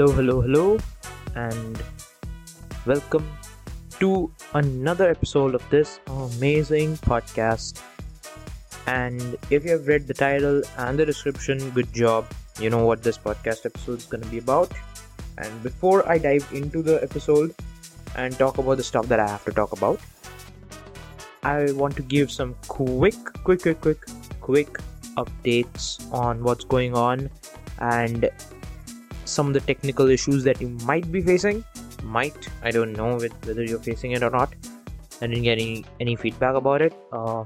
Hello, hello, hello, and welcome to another episode of this amazing podcast. And if you have read the title and the description, good job. You know what this podcast episode is going to be about. And before I dive into the episode and talk about the stuff that I have to talk about, I want to give some quick, quick, quick, quick, quick updates on what's going on and some of the technical issues that you might be facing. Might i don't know whether you're facing it or not. I didn't get any any feedback about it. Uh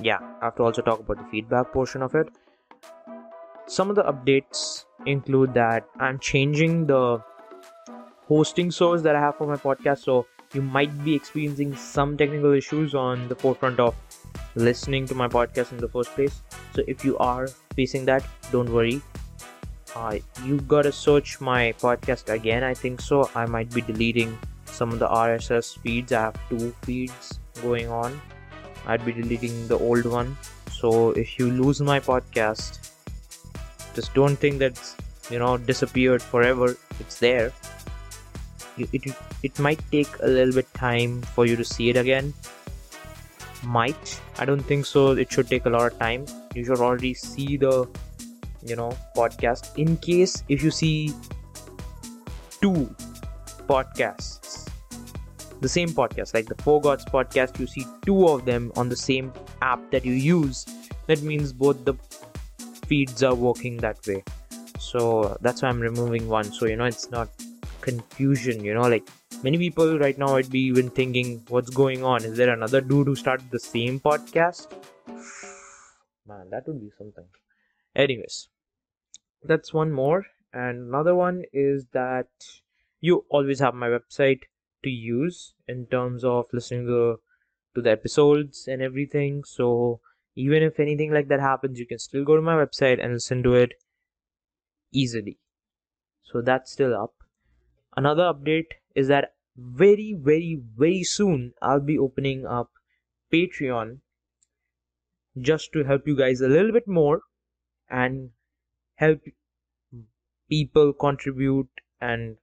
yeah i have to also talk about the feedback portion of it. Some of the updates include that i'm changing the hosting source that i have for my podcast so you might be experiencing some technical issues on the forefront of listening to my podcast in the first place. So if you are facing that don't worry uh, you gotta search my podcast again i think so. I might be deleting some of the rss feeds. I have two feeds going on. I'd be deleting the old one. So if you lose my podcast just don't think that's you know disappeared forever. It's there. It, it, it might take a little bit time for you to see it again. Might. I don't think so. It should take a lot of time. You should already see the you know podcast. In case if you see two podcasts the same podcast like the four gods podcast you see two of them on the same app that you use that means both the feeds are working that way. So that's why i'm removing one. So you know it's not confusion you know like many people right now might be even thinking what's going on? Is there another dude who started the same podcast? Man that would be something anyways that's one more. And another one is that you always have my website to use in terms of listening to, to the episodes and everything. So even if anything like that happens you can still go to my website and listen to it easily. So that's still up. Another update is that very very very soon i'll be opening up patreon just to help you guys a little bit more and help people contribute and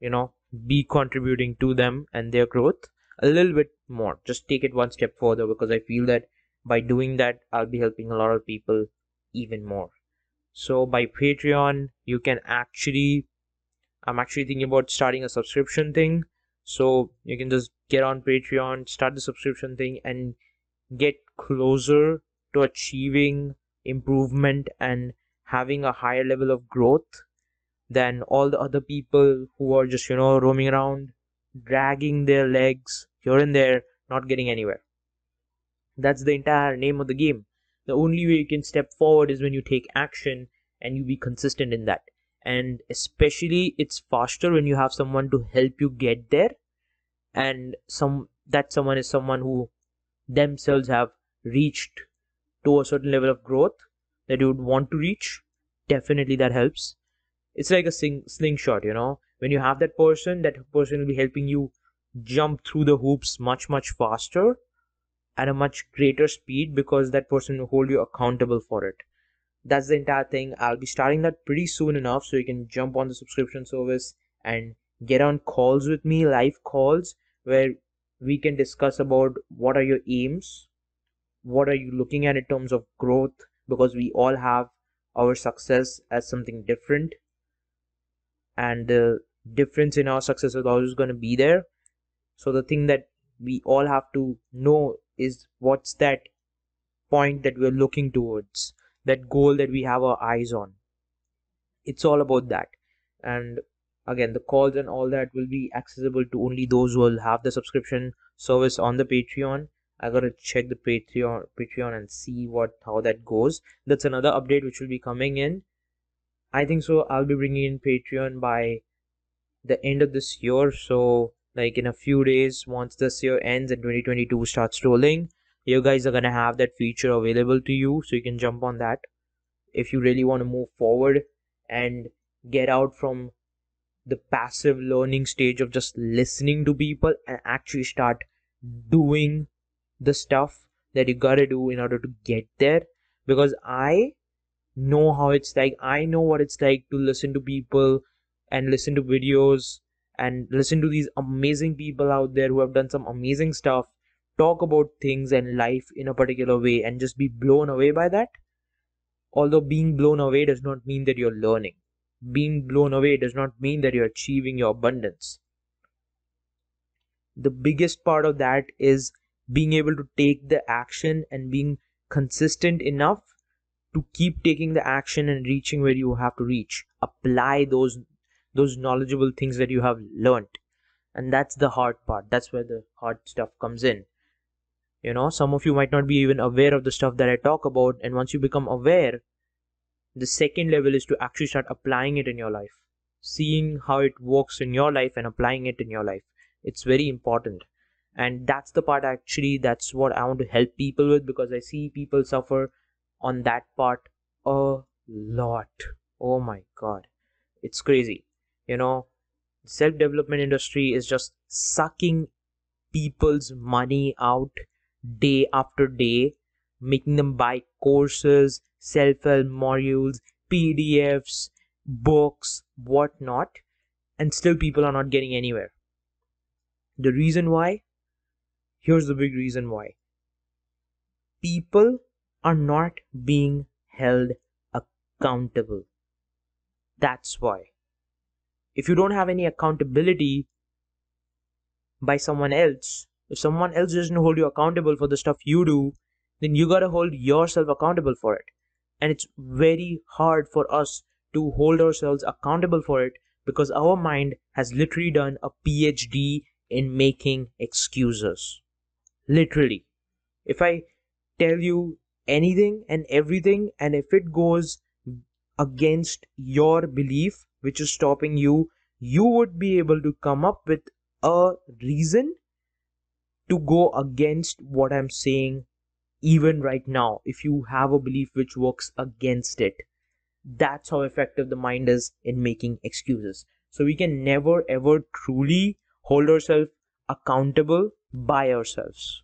you know be contributing to them and their growth a little bit more. Just take it one step further because i feel that by doing that i'll be helping a lot of people even more. So by patreon you can actually i'm actually thinking about starting a subscription thing. So you can just get on patreon start the subscription thing and get closer to achieving improvement and having a higher level of growth than all the other people who are just you know roaming around dragging their legs here and there not getting anywhere. That's the entire name of the game. The only way you can step forward is when you take action and you be consistent in that. And especially it's faster when you have someone to help you get there and some that someone is someone who themselves have reached to a certain level of growth that you would want to reach definitely that helps. It's like a sing- slingshot you know? When you have that person that person will be helping you jump through the hoops much much faster at a much greater speed because that person will hold you accountable for it. That's the entire thing. I'll be starting that pretty soon enough so you can jump on the subscription service and get on calls with me live calls where we can discuss about what are your aims what are you looking at in terms of growth? Because we all have our success as something different. And the difference in our success is always going to be there. So the thing that we all have to know is what's that point that we're looking towards that goal that we have our eyes on. It's all about that. And again the calls and all that will be accessible to only those who will have the subscription service on the patreon I gotta check the Patreon Patreon and see what how that goes. That's another update which will be coming in. I think so. I'll be bringing in Patreon by the end of this year. So like in a few days, once this year ends and 2022 starts rolling, you guys are gonna have that feature available to you, so you can jump on that if you really want to move forward and get out from the passive learning stage of just listening to people and actually start doing the stuff that you gotta do in order to get there. Because I know how it's like I know what it's like to listen to people and listen to videos and listen to these amazing people out there who have done some amazing stuff talk about things and life in a particular way and just be blown away by that. Although being blown away does not mean that you're learning. Being blown away does not mean that you're achieving your abundance. The biggest part of that is being able to take the action and being consistent enough to keep taking the action and reaching where you have to reach. Apply those those knowledgeable things that you have learned. And that's the hard part. That's where the hard stuff comes in. You know, some of you might not be even aware of the stuff that I talk about, and once you become aware, the second level is to actually start applying it in your life seeing how it works in your life and applying it in your life it's very important and that's the part actually that's what i want to help people with because i see people suffer on that part a lot oh my god it's crazy you know self development industry is just sucking people's money out day after day making them buy courses self-help modules, PDFs, books, whatnot, and still people are not getting anywhere. The reason why? Here's the big reason why. People are not being held accountable. That's why. If you don't have any accountability by someone else, if someone else doesn't hold you accountable for the stuff you do, then you gotta hold yourself accountable for it and it's very hard for us to hold ourselves accountable for it because our mind has literally done a PhD in making excuses. Literally. If I tell you anything and everything, and if it goes against your belief, which is stopping you, you would be able to come up with a reason to go against what I'm saying even right now if you have a belief which works against it that's how effective the mind is in making excuses so we can never ever truly hold ourselves accountable by ourselves.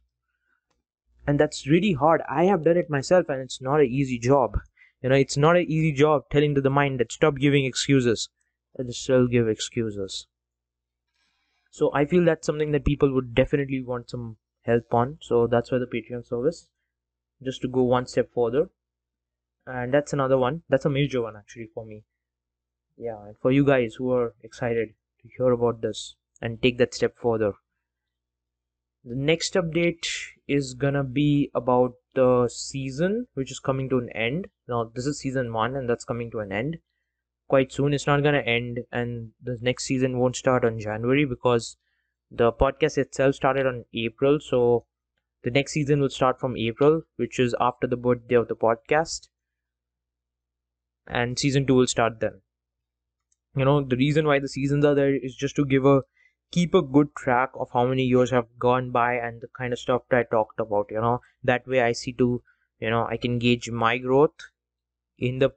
And that's really hard. I have done it myself and it's not an easy job. You know it's not an easy job telling to the mind that stop giving excuses and still give excuses. So i feel that's something that people would definitely want some help on. So that's why the patreon service just to go one step further. And that's another one. That's a major one actually for me. Yeah and for you guys who are excited to hear about this and take that step further the next update is gonna be about the season which is coming to an end now this is season one and that's coming to an end quite soon it's not gonna end and the next season won't start on january because the podcast itself started on april so the next season will start from April, which is after the birthday of the podcast. And season 2 will start then. You know, the reason why the seasons are there is just to give a keep a good track of how many years have gone by and the kind of stuff that I talked about, you know. That way I see to, you know, I can gauge my growth in the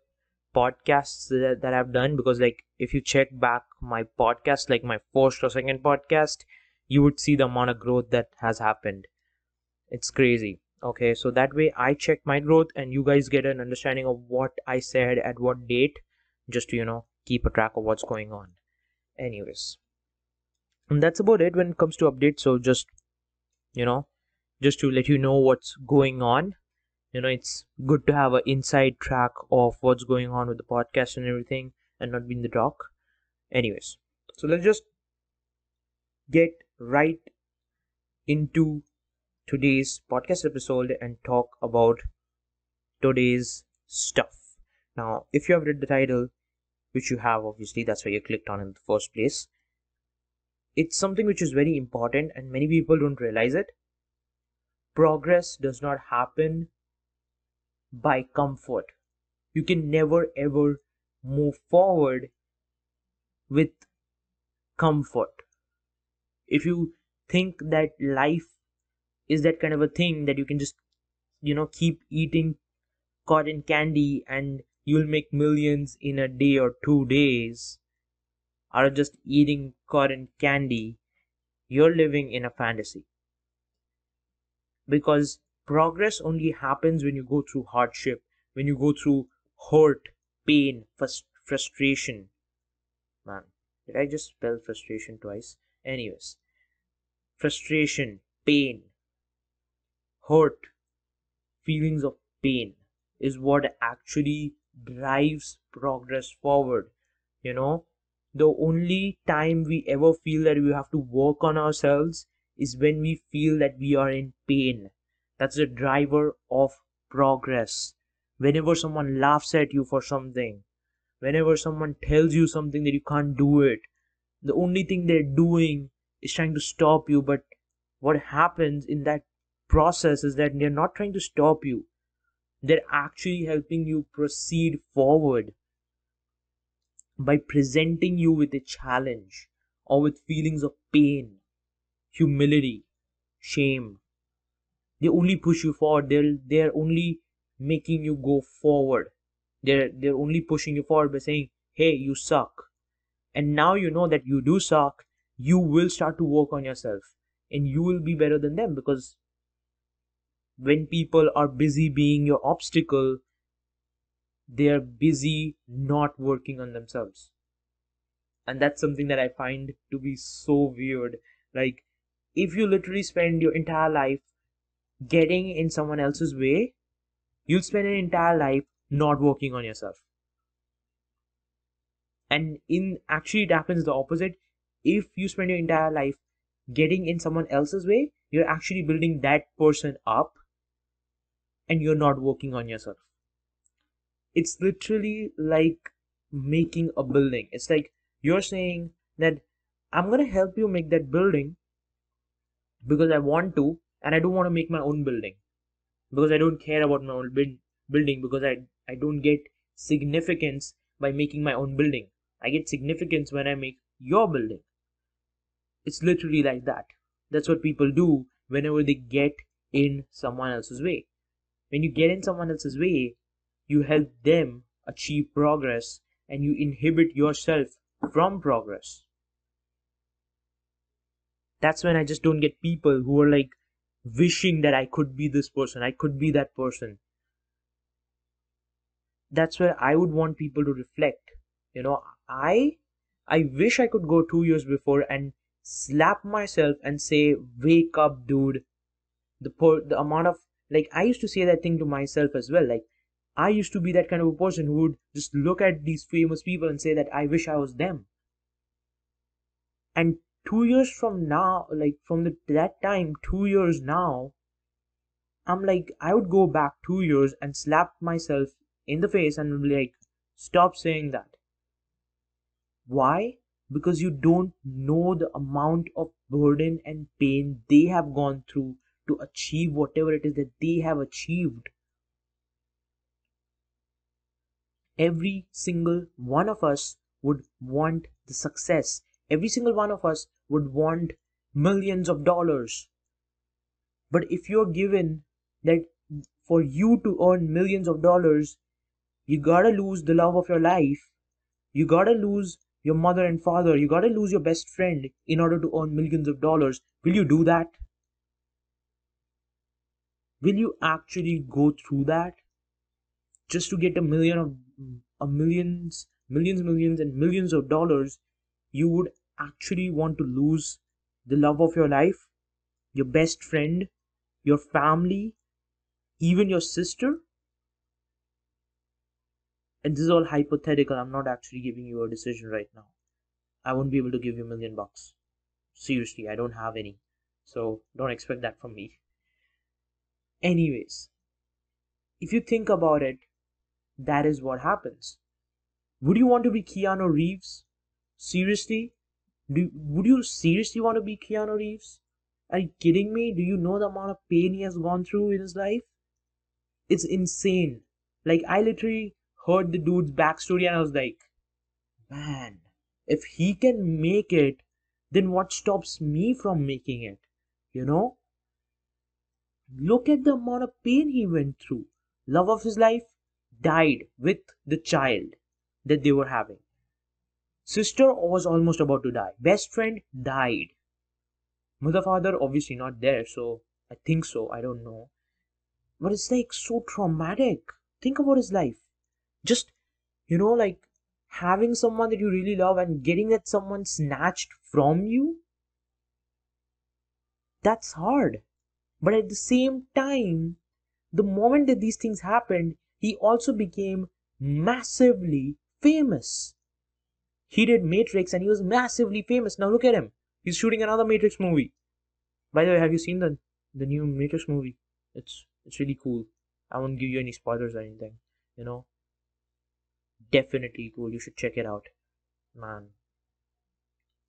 podcasts that, that I've done because like if you check back my podcast, like my first or second podcast, you would see the amount of growth that has happened. It's crazy. Okay so that way i check my growth and you guys get an understanding of what i said at what date just to you know keep a track of what's going on. Anyways and that's about it when it comes to updates. So just you know just to let you know what's going on. You know it's good to have an inside track of what's going on with the podcast and everything and not be in the dark anyways so let's just get right into today's podcast episode and talk about today's stuff. Now, if you have read the title, which you have obviously, that's why you clicked on in the first place, it's something which is very important and many people don't realize it. progress does not happen by comfort. You can never ever move forward with comfort. If you think that life is that kind of a thing that you can just, you know, keep eating cotton candy and you'll make millions in a day or two days, or just eating cotton candy, you're living in a fantasy. Because progress only happens when you go through hardship, when you go through hurt, pain, frustration. Man, did I just spell frustration twice? Anyways, frustration, pain, hurt, feelings of pain is what actually drives progress forward. You know, the only time we ever feel that we have to work on ourselves is when we feel that we are in pain. That's the driver of progress. Whenever someone laughs at you for something, whenever someone tells you something that you can't do it, the only thing they're doing is trying to stop you. But what happens in that process is that they're not trying to stop you, they're actually helping you proceed forward by presenting you with a challenge or with feelings of pain, humility, shame. They only push you forward. They're they're only making you go forward. They're they're only pushing you forward by saying, "Hey, you suck." And now you know that you do suck. You will start to work on yourself, and you will be better than them because when people are busy being your obstacle, they are busy not working on themselves. And that's something that I find to be so weird. Like, if you literally spend your entire life getting in someone else's way, you'll spend an entire life not working on yourself. And in actually, it happens the opposite. If you spend your entire life getting in someone else's way, you're actually building that person up and you're not working on yourself. It's literally like making a building. It's like you're saying that I'm going to help you make that building because I want to, and I don't want to make my own building because I don't care about my own building because I, I don't get significance by making my own building. I get significance when I make your building. It's literally like that. That's what people do whenever they get in someone else's way. When you get in someone else's way, you help them achieve progress and you inhibit yourself from progress. That's when I just don't get people who are like wishing that I could be this person, I could be that person. That's where I would want people to reflect. You know, I I wish I could go two years before and slap myself and say, "Wake up, dude!" The per- the amount of like i used to say that thing to myself as well like i used to be that kind of a person who would just look at these famous people and say that i wish i was them. And two years from now like from the, that time two years now i'm like i would go back two years and slap myself in the face and be like stop saying that. Why? Because you don't know the amount of burden and pain they have gone through to achieve whatever it is that they have achieved. Every single one of us would want the success. Every single one of us would want millions of dollars. But if you're given that for you to earn millions of dollars, you gotta lose the love of your life. You gotta lose your mother and father. You gotta lose your best friend in order to earn millions of dollars. Will you do that? will you actually go through that just to get a million of millions millions millions and millions of dollars you would actually want to lose the love of your life your best friend your family even your sister? And this is all hypothetical. I'm not actually giving you a decision right now. I won't be able to give you a million bucks. Seriously i don't have any. So don't expect that from me. Anyways, if you think about it, that is what happens. Would you want to be Keanu Reeves? Seriously? Do, would you seriously want to be Keanu Reeves? Are you kidding me? Do you know the amount of pain he has gone through in his life? It's insane. Like, I literally heard the dude's backstory and I was like, man, if he can make it, then what stops me from making it? You know? Look at the amount of pain he went through. Love of his life died with the child that they were having. Sister was almost about to die. Best friend died. Mother, father, obviously not there, so I think so. I don't know. But it's like so traumatic. Think about his life. Just, you know, like having someone that you really love and getting that someone snatched from you. That's hard. But at the same time, the moment that these things happened, he also became massively famous. He did Matrix and he was massively famous. Now look at him. He's shooting another Matrix movie. By the way, have you seen the the new Matrix movie? It's it's really cool. I won't give you any spoilers or anything. You know, definitely cool. You should check it out, man.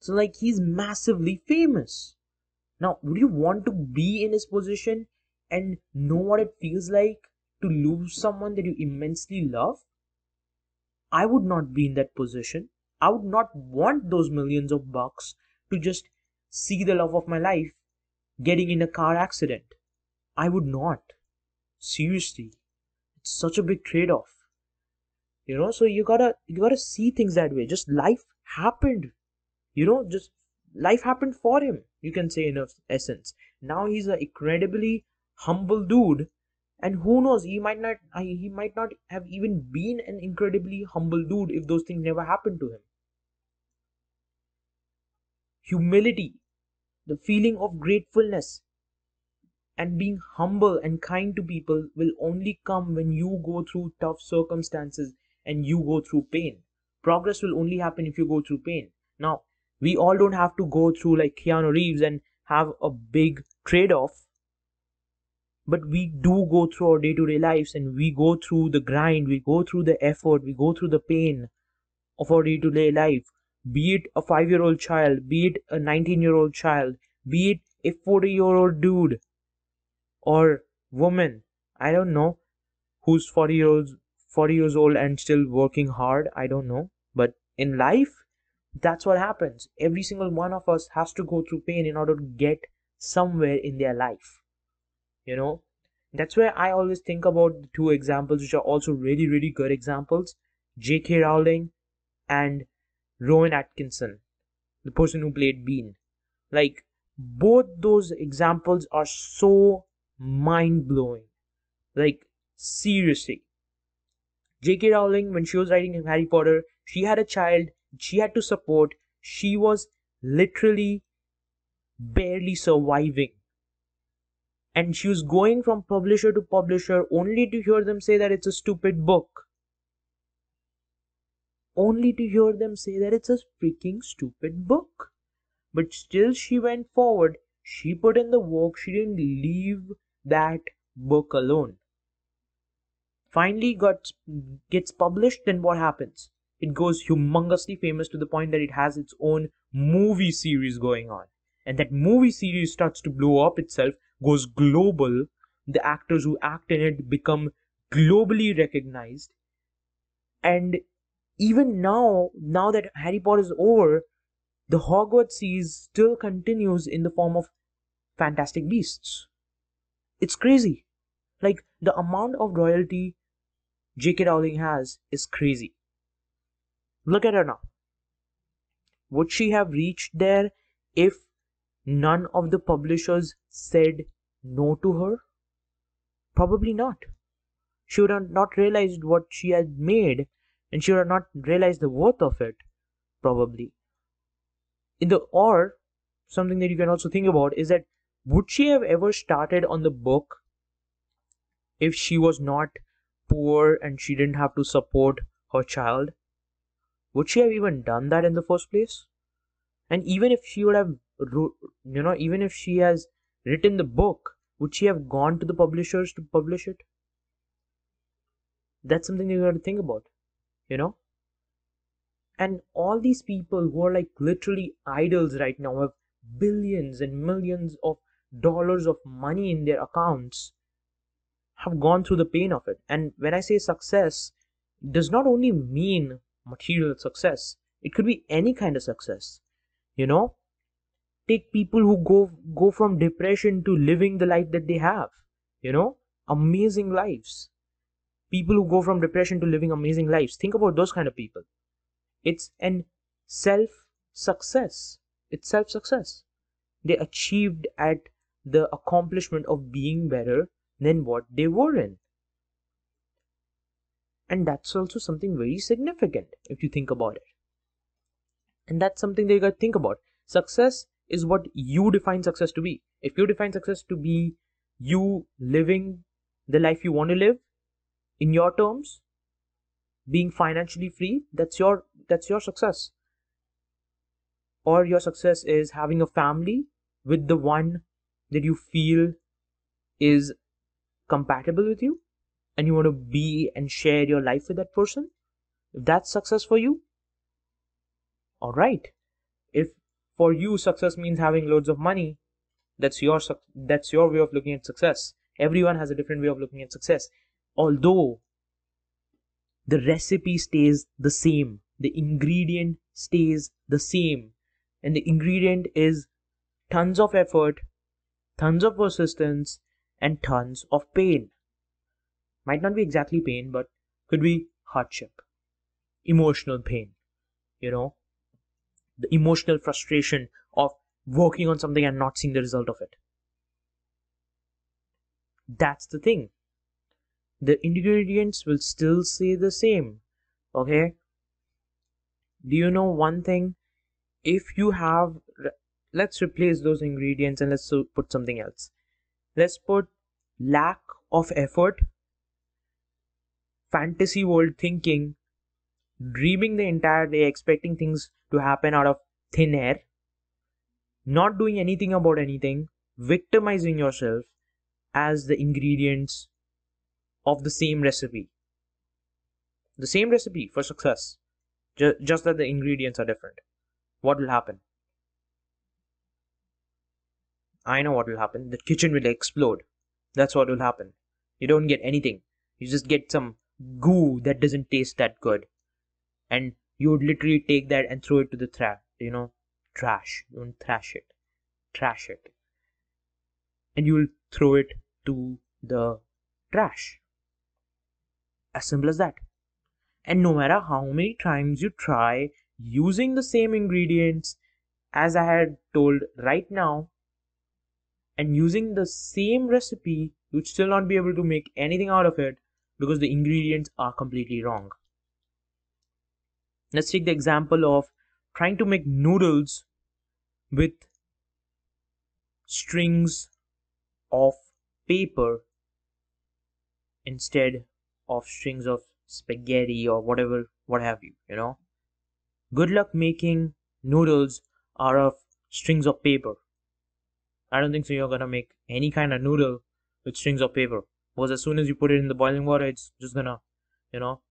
So like he's massively famous. Now, would you want to be in his position and know what it feels like to lose someone that you immensely love? I would not be in that position. I would not want those millions of bucks to just see the love of my life getting in a car accident. I would not. Seriously. It's such a big trade off. You know, so you gotta you gotta see things that way. Just life happened. You know, just life happened for him, you can say in essence. Now he's an incredibly humble dude and who knows he might not uh, he might not have even been an incredibly humble dude if those things never happened to him. Humility the feeling of gratefulness and being humble and kind to people will only come when you go through tough circumstances and you go through pain. Progress will only happen if you go through pain. Now we all don't have to go through like Keanu Reeves and have a big trade off but we do go through our day-to-day lives and we go through the grind we go through the effort we go through the pain of our day-to-day life. Be it a 5-year-old child be it a 19-year-old child be it a 40-year-old dude or woman i don't know who's 40 years 40 years old and still working hard i don't know. But in life that's what happens. Every single one of us has to go through pain in order to get somewhere in their life you know? That's where i always think about the two examples which are also really really good examples. J.k rowling and rowan atkinson the person who played bean. Like both those examples are so mind-blowing. Like seriously. J.k rowling when she was writing harry potter she had a child she had to support she was literally barely surviving and she was going from publisher to publisher only to hear them say that it's a stupid book. Only to hear them say that it's a freaking stupid book. But still, she went forward. She put in the work. She didn't leave that book alone. Finally, got gets published. Then what happens? It goes humongously famous to the point that it has its own movie series going on, and that movie series starts to blow up itself goes global, the actors who act in it become globally recognized. And even now, now that Harry Potter is over, the Hogwarts series still continues in the form of Fantastic Beasts. It's crazy. Like, the amount of royalty J.K. Rowling has is crazy. Look at her now. Would she have reached there if none of the publishers said no to her? Probably not. She would have not realized what she had made and she would have not realized the worth of it. Probably. In the or, something that you can also think about is that would she have ever started on the book if she was not poor and she didn't have to support her child? Would she have even done that in the first place? And even if she would have you know even if she has written the book would she have gone to the publishers to publish it that's something you got to think about you know and all these people who are like literally idols right now have billions and millions of dollars of money in their accounts have gone through the pain of it. And when I say success, it does not only mean material success, it could be any kind of success. You know, take people who go go from depression to living the life that they have. You know, amazing lives. People who go from depression to living amazing lives. Think about those kind of people. It's an self success. It's self success. They achieved at the accomplishment of being better than what they were in. And that's also something very significant if you think about it. And that's something that you gotta think about. Success is what you define success to be. If you define success to be you living the life you want to live in your terms, being financially free, that's your that's your success. Or your success is having a family with the one that you feel is compatible with you and you want to be and share your life with that person if that's success for you all right if for you success means having loads of money. That's your that's your way of looking at success. Everyone has a different way of looking at success. Although the recipe stays the same the ingredient stays the same and the ingredient is tons of effort tons of persistence, and tons of pain. Might not be exactly pain, but could be hardship, emotional pain, you know, the emotional frustration of working on something and not seeing the result of it. That's the thing. The ingredients will still stay the same. Okay? Do you know one thing? If you have let's replace those ingredients and let's put something else let's put lack of effort fantasy world thinking dreaming the entire day expecting things to happen out of thin air not doing anything about anything victimizing yourself as the ingredients of the same recipe the same recipe for success just that the ingredients are different what will happen I know what will happen. The kitchen will explode. That's what will happen. You don't get anything. You just get some goo that doesn't taste that good. And you would literally take that and throw it to the trash, you know, trash. You don't thrash it. Trash it. And you will throw it to the trash. As simple as that. And no matter how many times you try using the same ingredients as I had told right now, and using the same recipe you'd still not be able to make anything out of it because the ingredients are completely wrong. Let's take the example of trying to make noodles with strings of paper instead of strings of spaghetti or whatever what have you you know good luck making noodles out of strings of paper I don't think so you're gonna make any kind of noodle with strings of paper. Because as soon as you put it in the boiling water, it's just gonna, you know,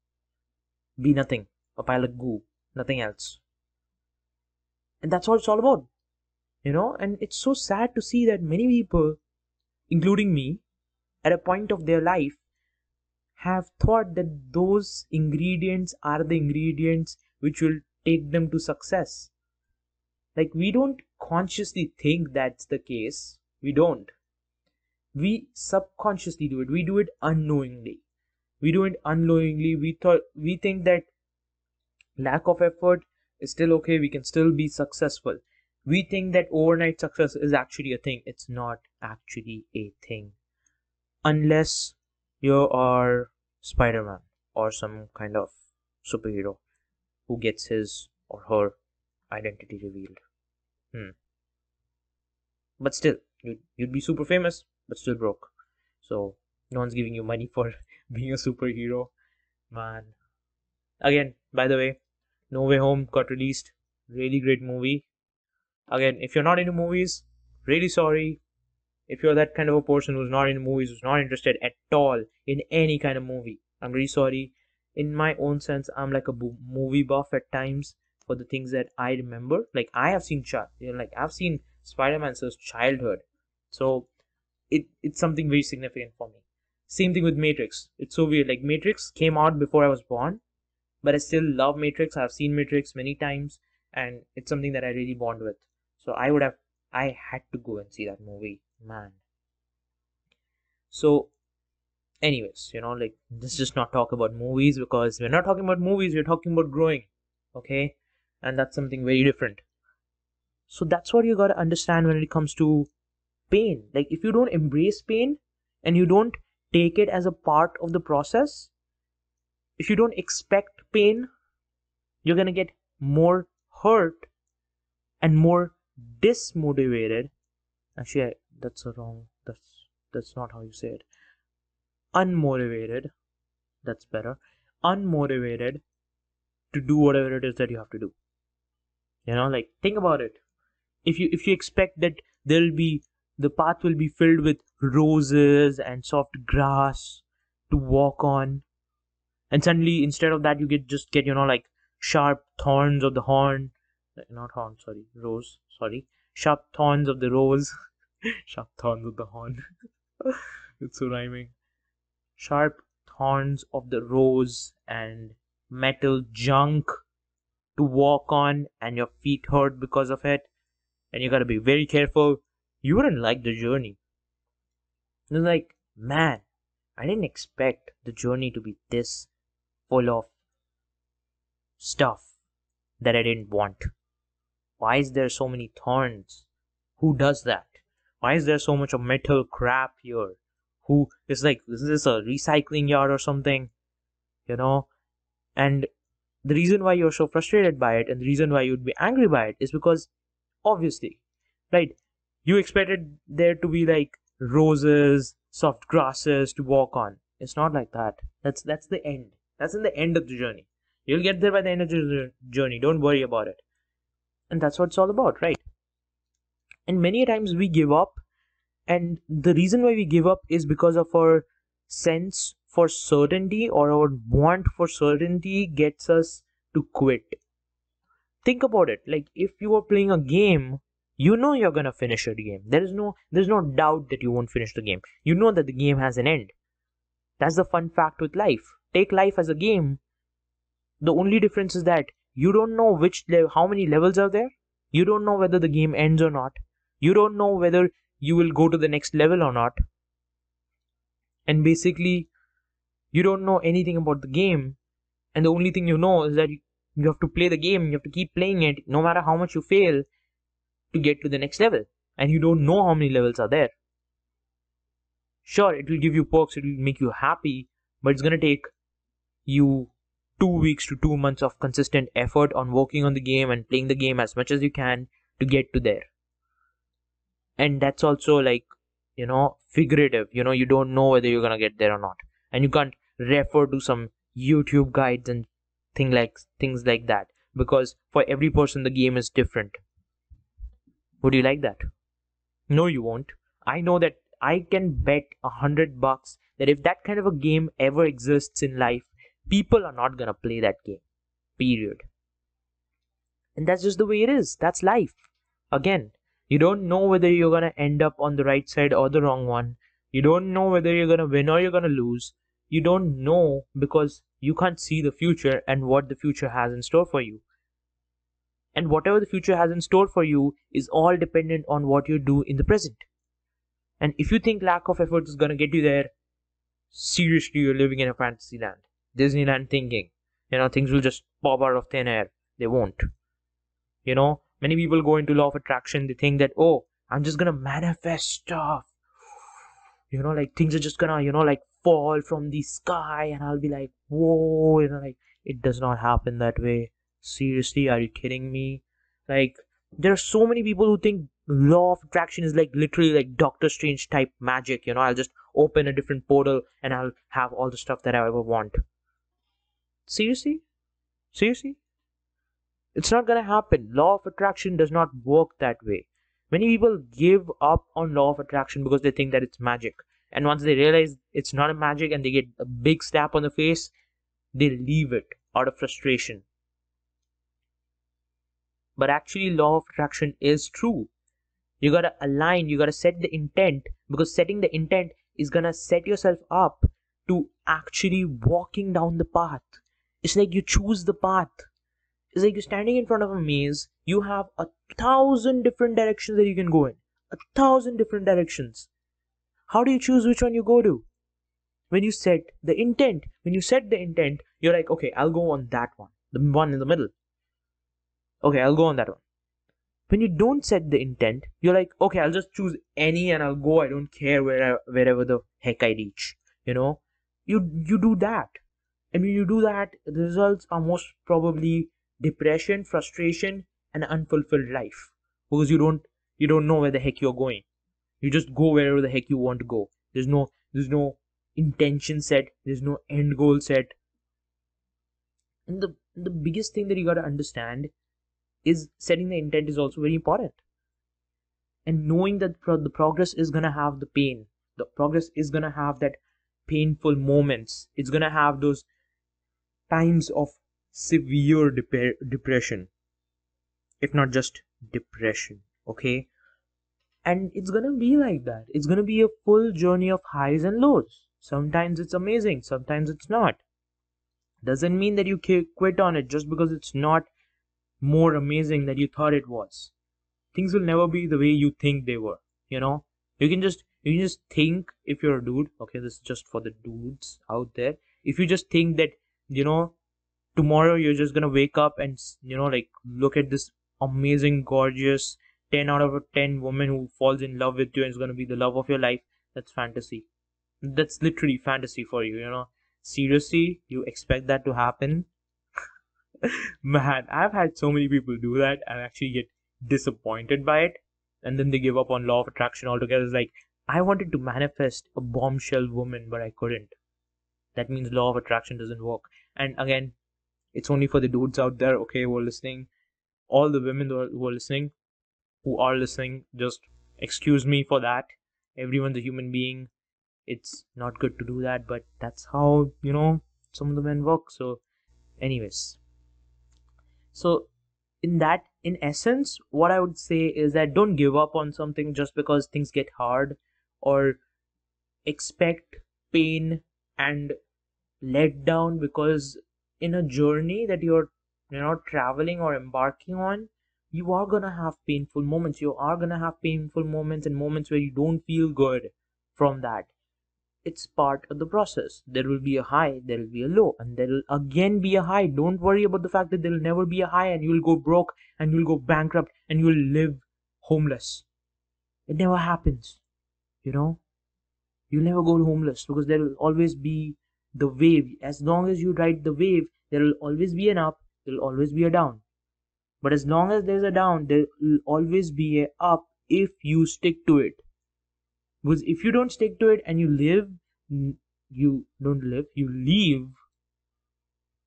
be nothing. A pile of goo. Nothing else. And that's what it's all about. You know, and it's so sad to see that many people, including me, at a point of their life, have thought that those ingredients are the ingredients which will take them to success. Like, we don't consciously think that's the case. We don't. We subconsciously do it. We do it unknowingly. We do it unknowingly. We thought we think that lack of effort is still okay. We can still be successful. We think that overnight success is actually a thing. It's not actually a thing. Unless you are Spider Man or some kind of superhero who gets his or her identity revealed. Hmm. But still, you'd, you'd be super famous, but still broke. So, no one's giving you money for being a superhero. Man. Again, by the way, No Way Home got released. Really great movie. Again, if you're not into movies, really sorry. If you're that kind of a person who's not into movies, who's not interested at all in any kind of movie, I'm really sorry. In my own sense, I'm like a movie buff at times for the things that I remember. Like I have seen, you know, like I've seen Spider-Man since childhood, So it it's something very significant for me. Same thing with Matrix. It's so weird. Like Matrix came out before I was born, but I still love Matrix. I've seen Matrix many times, and it's something that I really bond with. So I would have, I had to go and see that movie, man. So, anyways, you know, like let's just not talk about movies because we're not talking about movies. We're talking about growing, okay? And that's something very different. So that's what you gotta understand when it comes to pain. Like if you don't embrace pain and you don't take it as a part of the process, if you don't expect pain, you're gonna get more hurt and more dismotivated. Actually, that's a wrong. That's that's not how you say it. Unmotivated. That's better. Unmotivated to do whatever it is that you have to do. You know, like think about it. If you if you expect that there'll be the path will be filled with roses and soft grass to walk on and suddenly instead of that you get just get you know like sharp thorns of the horn. Uh, not horn sorry rose sorry. Sharp thorns of the rose. Sharp thorns of the horn. It's so rhyming. Sharp thorns of the rose and metal junk to walk on and your feet hurt because of it. And you gotta be very careful. You wouldn't like the journey. It's like, man, I didn't expect the journey to be this full of stuff that I didn't want. Why is there so many thorns? Who does that? Why is there so much of metal crap here? Who is like, this is this a recycling yard or something? You know? And the reason why you're so frustrated by it and the reason why you'd be angry by it is because obviously, right? You expected there to be like roses, soft grasses to walk on. It's not like that. That's that's the end. That's in the end of the journey. You'll get there by the end of the journey. Don't worry about it. And that's what it's all about, right? And many times we give up, and the reason why we give up is because of our sense for certainty or our want for certainty gets us to quit. Think about it. Like if you are playing a game you know you're gonna finish your game there is no there's no doubt that you won't finish the game you know that the game has an end that's the fun fact with life take life as a game the only difference is that you don't know which le- how many levels are there. You don't know whether the game ends or not. You don't know whether you will go to the next level or not. And basically you don't know anything about the game. And the only thing you know is that you have to play the game. You have to keep playing it no matter how much you fail to get to the next level. And you don't know how many levels are there. Sure, it will give you perks, it will make you happy, but it's gonna take you two weeks to two months of consistent effort on working on the game and playing the game as much as you can to get to there. And that's also like, you know, figurative. You know, you don't know whether you're gonna get there or not. And you can't refer to some YouTube guides and thing like things like that. Because for every person the game is different. Would you like that? No, you won't. I know that I can bet a hundred bucks that if that kind of a game ever exists in life, people are not gonna play that game. Period. And that's just the way it is. That's life. Again, you don't know whether you're gonna end up on the right side or the wrong one. You don't know whether you're gonna win or you're gonna lose. You don't know because you can't see the future and what the future has in store for you and whatever the future has in store for you is all dependent on what you do in the present. And if you think lack of effort is gonna get you there, seriously, you're living in a fantasy land. Disneyland thinking, you know, things will just pop out of thin air. They won't. You know, many people go into law of attraction, they think that, oh, I'm just gonna manifest stuff. You know, like things are just gonna, you know, like fall from the sky, and I'll be like, whoa, you know, like it does not happen that way seriously are you kidding me like there are so many people who think law of attraction is like literally like doctor strange type magic you know i'll just open a different portal and i'll have all the stuff that i ever want seriously? Seriously? It's not gonna happen. Law of attraction does not work that way. Many people give up on law of attraction because they think that it's magic. And once they realize it's not a magic and they get a big slap on the face they leave it out of frustration. But actually law of attraction is true. You gotta align, you gotta set the intent because setting the intent is gonna set yourself up to actually walking down the path. It's like you choose the path. It's like you're standing in front of a maze, you have a thousand different directions that you can go in. A thousand different directions. How do you choose which one you go to? When you set the intent, when you set the intent, you're like, okay, I'll go on that one, the one in the middle. Okay, I'll go on that one. When you don't set the intent, you're like, okay, I'll just choose any and I'll go. I don't care where I, wherever the heck I reach. You know, you you do that, and when you do that, the results are most probably depression, frustration, and unfulfilled life because you don't you don't know where the heck you're going. You just go wherever the heck you want to go. There's no there's no intention set. There's no end goal set. And the the biggest thing that you gotta understand is setting the intent is also very important. And knowing that pro- the progress is gonna have the pain. The progress is gonna have that painful moments. It's gonna have those times of severe dep- depression, if not just depression. Okay, and it's gonna be like that. It's gonna be a full journey of highs and lows. Sometimes it's amazing, sometimes it's not. Doesn't mean that you quit on it just because it's not more amazing than you thought it was. Things will never be the way you think they were. You know, you can just you can just think if you're a dude. Okay, this is just for the dudes out there. If you just think that you know tomorrow you're just gonna wake up and you know like look at this amazing, gorgeous 10 out of 10 woman who falls in love with you and is gonna be the love of your life. That's fantasy. That's literally fantasy for you. You know, seriously, you expect that to happen? Man, I've had so many people do that and actually get disappointed by it, and then they give up on law of attraction altogether. It's like, I wanted to manifest a bombshell woman, but I couldn't. That means law of attraction doesn't work. And again, it's only for the dudes out there, okay, who are listening. All the women who are, who are listening, who are listening, just excuse me for that. Everyone's a human being. It's not good to do that, but that's how, you know, some of the men work. So, anyways, so in that in essence what i would say is that don't give up on something just because things get hard or expect pain and let down because in a journey that you're you know traveling or embarking on you are gonna have painful moments you are gonna have painful moments and moments where you don't feel good from that it's part of the process. There will be a high, there will be a low, and there will again be a high. Don't worry about the fact that there will never be a high and you will go broke and you will go bankrupt and you will live homeless. It never happens. You know? You'll never go homeless because there will always be the wave. As long as you ride the wave, there will always be an up, there will always be a down. But as long as there's a down, there will always be a up if you stick to it because if you don't stick to it and you live you don't live you leave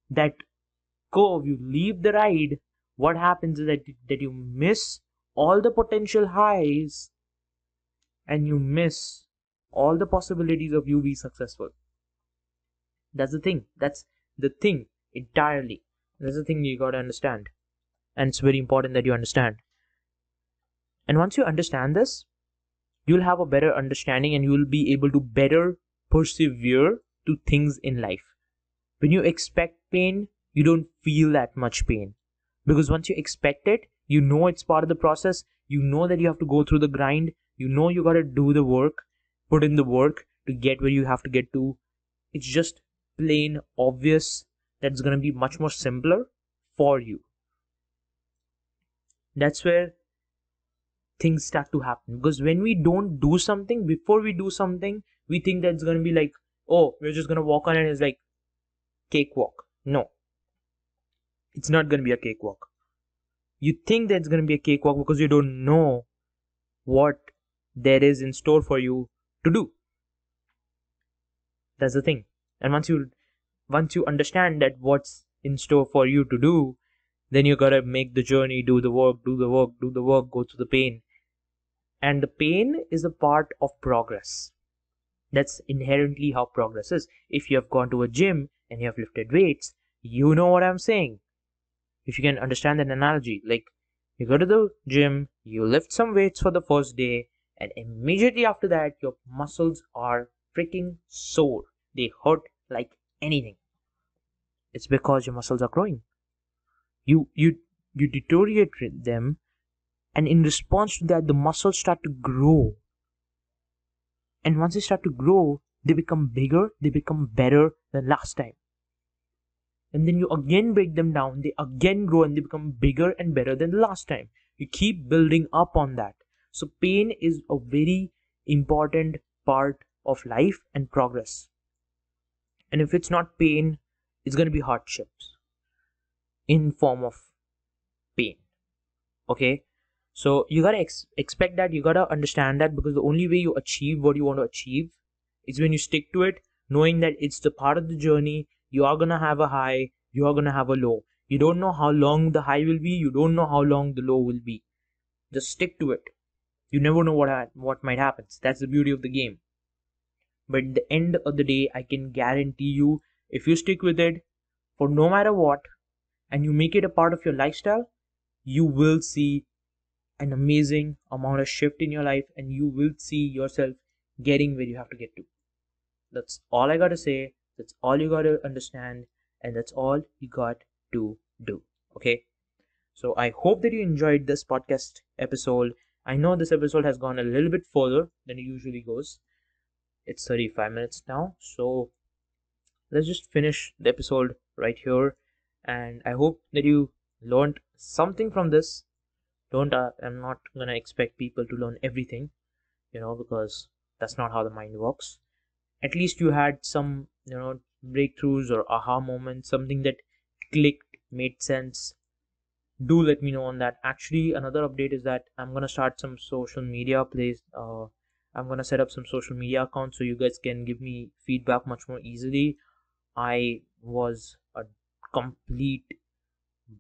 that curve you leave the ride what happens is that that you miss all the potential highs and you miss all the possibilities of you be successful that's the thing that's the thing entirely that's the thing you got to understand and it's very important that you understand and once you understand this you'll have a better understanding and you'll be able to better persevere to things in life. When you expect pain, you don't feel that much pain. Because once you expect it, you know it's part of the process, you know that you have to go through the grind, you know you gotta do the work, put in the work to get where you have to get to. It's just plain obvious, that's gonna be much more simpler for you. That's where things start to happen. Because when we don't do something before we do something we think that it's going to be like oh we're just going to walk on it it's like cakewalk. No. It's not going to be a cakewalk. You think that it's going to be a cakewalk because you don't know what there is in store for you to do. That's the thing and once you once you understand that what's in store for you to do then you gotta make the journey do the work do the work do the work go through the pain and the pain is a part of progress. That's inherently how progress is. If you have gone to a gym and you have lifted weights, you know what I'm saying. If you can understand that analogy, like you go to the gym, you lift some weights for the first day, and immediately after that, your muscles are freaking sore. They hurt like anything. It's because your muscles are growing. You you you deteriorate them, and in response to that, the muscles start to grow. And once they start to grow, they become bigger, they become better than last time and then you again break them down they again grow and they become bigger and better than the last time you keep building up on that so pain is a very important part of life and progress and if it's not pain it's going to be hardships in form of pain. Okay? So you gotta ex- expect that you gotta understand that because the only way you achieve what you want to achieve is when you stick to it knowing that it's the part of the journey you are gonna have a high you are gonna have a low. You don't know how long the high will be you don't know how long the low will be. Just stick to it. You never know what ha- what might happen. That's the beauty of the game but at the end of the day i can guarantee you if you stick with it for no matter what and you make it a part of your lifestyle you will see an amazing amount of shift in your life and you will see yourself getting where you have to get to that's all i got to say that's all you got to understand, and that's all you got to do. Okay. So I hope that you enjoyed this podcast episode. I know this episode has gone a little bit further than it usually goes. It's 35 minutes now. So let's just finish the episode right here. And I hope that you learned something from this. Don't, uh, I'm not gonna expect people to learn everything, you know, because that's not how the mind works. At least you had some you know breakthroughs or aha moments something that clicked made sense do let me know on that actually another update is that i'm gonna start some social media place uh, i'm gonna set up some social media accounts so you guys can give me feedback much more easily i was a complete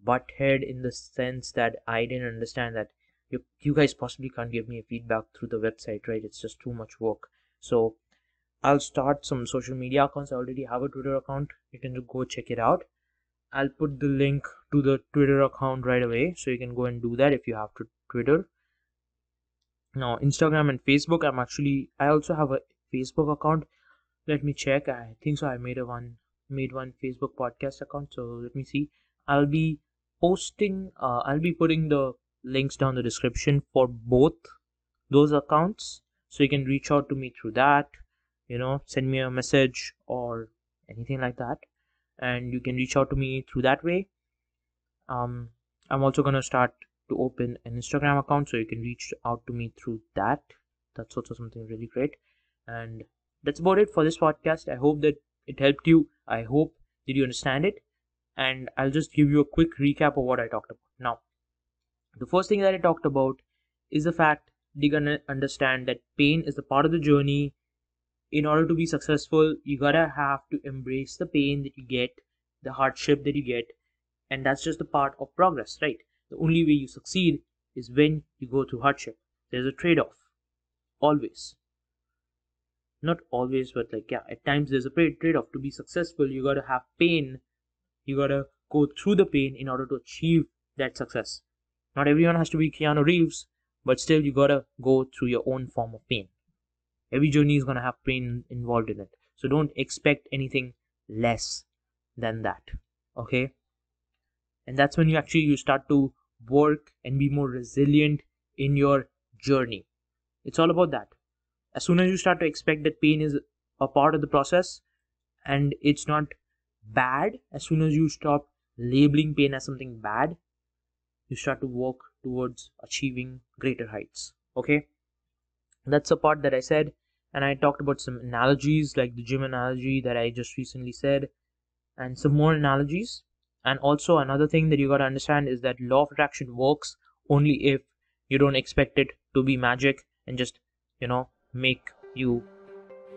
butthead in the sense that i didn't understand that you, you guys possibly can't give me feedback through the website right it's just too much work so I'll start some social media accounts. I already have a Twitter account. You can go check it out. I'll put the link to the Twitter account right away so you can go and do that if you have to Twitter. Now, Instagram and Facebook, I'm actually I also have a Facebook account. Let me check. I think so I made a one made one Facebook podcast account. So let me see. I'll be posting uh, I'll be putting the links down the description for both those accounts so you can reach out to me through that you know send me a message or anything like that and you can reach out to me through that way um i'm also going to start to open an instagram account so you can reach out to me through that. That's also something really great. And that's about it for this podcast. I hope that it helped you. I hope did you understand it? And i'll just give you a quick recap of what i talked about. Now the first thing that i talked about is the fact you're gonna understand that pain is a part of the journey? In order to be successful you gotta have to embrace the pain that you get the hardship that you get and that's just the part of progress right the only way you succeed is when you go through hardship. There's a trade-off. Always. Not always but like yeah at times there's a trade-off. To be successful you gotta have pain. You gotta go through the pain in order to achieve that success. Not everyone has to be keanu reeves but still you gotta go through your own form of pain. Every journey is to have pain involved in it. So don't expect anything less than that okay? And that's when you actually you start to work and be more resilient in your journey. It's all about that. As soon as you start to expect that pain is a part of the process and it's not bad as soon as you stop labeling pain as something bad you start to work towards achieving greater heights. Okay? That's the part that i said and I talked about some analogies like the gym analogy that I just recently said and some more analogies and also another thing that you got to understand is that law of attraction works only if you don't expect it to be magic and just you know make you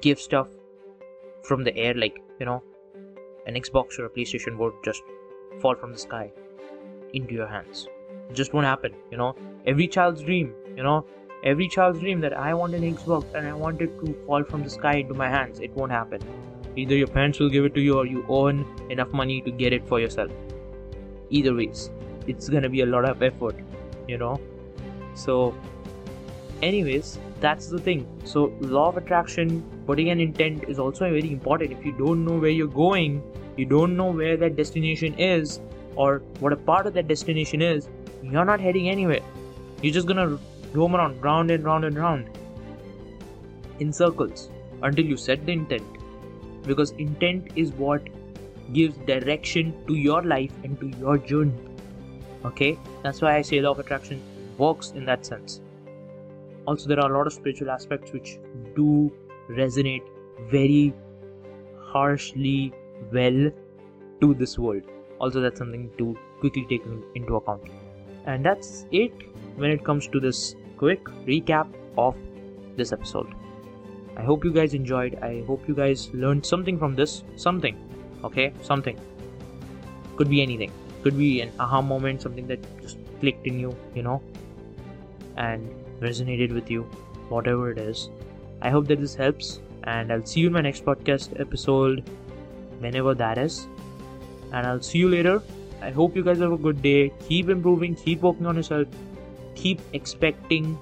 give stuff from the air like you know an xbox or a playstation would just fall from the sky into your hands it just won't happen you know every child's dream you know every child's dream that I want an Xbox and I want it to fall from the sky into my hands. It won't happen. Either your parents will give it to you or you earn enough money to get it for yourself. Either ways, it's gonna be a lot of effort. you know so anyways that's the thing so law of attraction putting an intent is also very important if you don't know where you're going you don't know where that destination is or what a part of that destination is you're not heading anywhere you're just gonna roam around round and round and round in circles until you set the intent because intent is what gives direction to your life and to your journey. Okay? That's why i say law of attraction works in that sense. Also there are a lot of spiritual aspects which do resonate very harshly well to this world. Also that's something to quickly take into account. And that's it when it comes to this quick recap of this episode i hope you guys enjoyed. I hope you guys learned something from this. Something okay? Something. Could be anything. Could be an aha moment something that just clicked in you you know and resonated with you whatever it is. I hope that this helps and i'll see you in my next podcast episode whenever that is. And i'll see you later. I hope you guys have a good day. Keep improving. Keep working on yourself. Keep expecting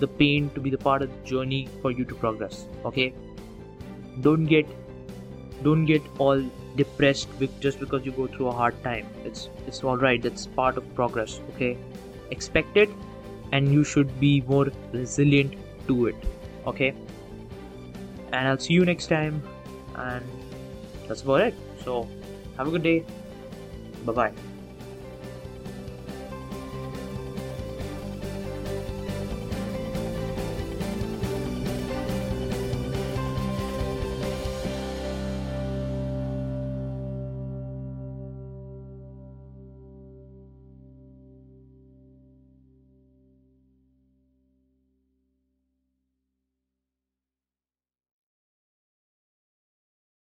the pain to be the part of the journey for you to progress okay? Don't get don't get all depressed just because you go through a hard time. It's it's all right. That's part of progress okay? Expect it and you should be more resilient to it okay? And i'll see you next time. And that's about it. So have a good day. Bye bye